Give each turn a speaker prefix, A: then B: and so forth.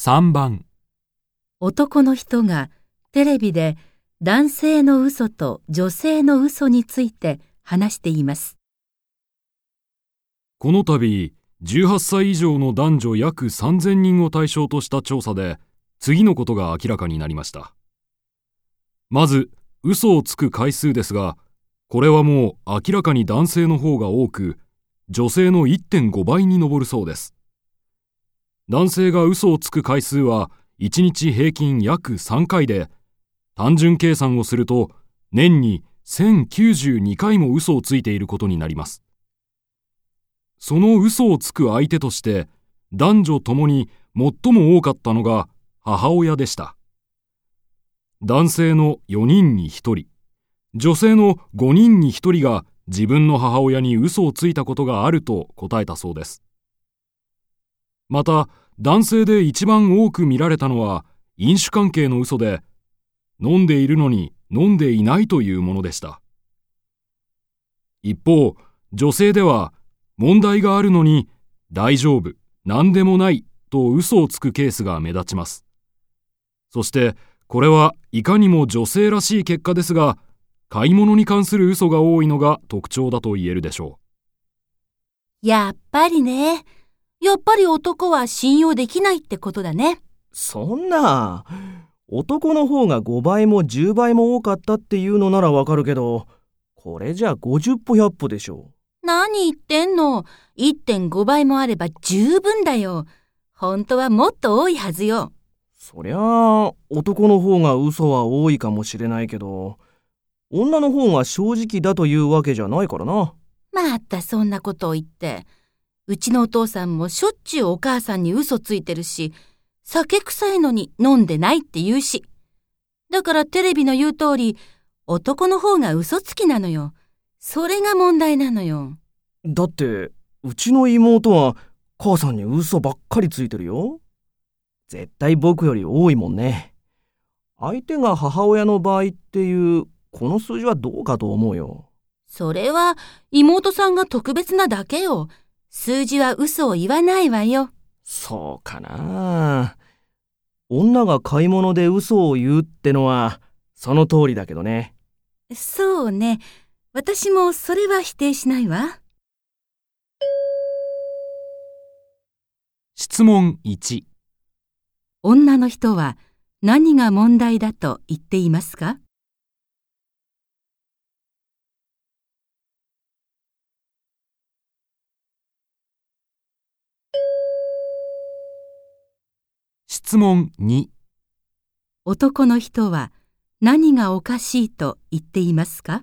A: 3番。
B: 男の人がテレビで男性の嘘と女性の嘘について話しています。
A: この度18歳以上の男女約3000人を対象とした調査で次のことが明らかになりました。まず嘘をつく回数ですがこれはもう明らかに男性の方が多く女性の1.5倍に上るそうです男性が嘘をつく回数は1日平均約3回で単純計算をすると年に1092回も嘘をついていることになります。その嘘をつく相手として男女ともに最も多かったのが母親でした。男性の4人に1人女性の5人に1人が自分の母親に嘘をついたことがあると答えたそうです。また男性で一番多く見られたのは飲酒関係の嘘で飲んでいるのに飲んでいないというものでした一方女性では問題があるのに大丈夫、何でもないと嘘をつくケースが目立ちます。そしてこれはいかにも女性らしい結果ですが、買い物に関する嘘が多いのが特徴だと言えるでしょ
B: う。やっぱりね。やっぱり男は信用できないってことだね。
C: そんな、男の方が5倍も10倍も多かったっていうのならわかるけど、これじゃ50歩100歩でしょ。
B: 何言ってんの ?1.5 倍もあれば十分だよ。本当はもっと多いはずよ。
C: そりゃあ、男の方が嘘は多いかもしれないけど、女の方が正直だというわけじゃないからな。
B: またそんなことを言って。うちのお父さんもしょっちゅうお母さんに嘘ついてるし、酒臭いのに飲んでないって言うし。だからテレビの言う通り、男の方が嘘つきなのよ。それが問題なのよ。
C: だって、うちの妹は母さんに嘘ばっかりついてるよ。絶対僕より多いもんね。相手が母親の場合っていう、この数字はどうかと思うよ。
B: それは妹さんが特別なだけよ。数字は嘘を言わないわよ。
C: そうかな。女が買い物で嘘を言うってのは、その通りだけどね。
B: そうね。私もそれは否定しないわ。
A: 質問1
B: 女の人は何が問題だと言っていますか？
A: 質問2
B: 男の人は何がおかしいと言っていますか？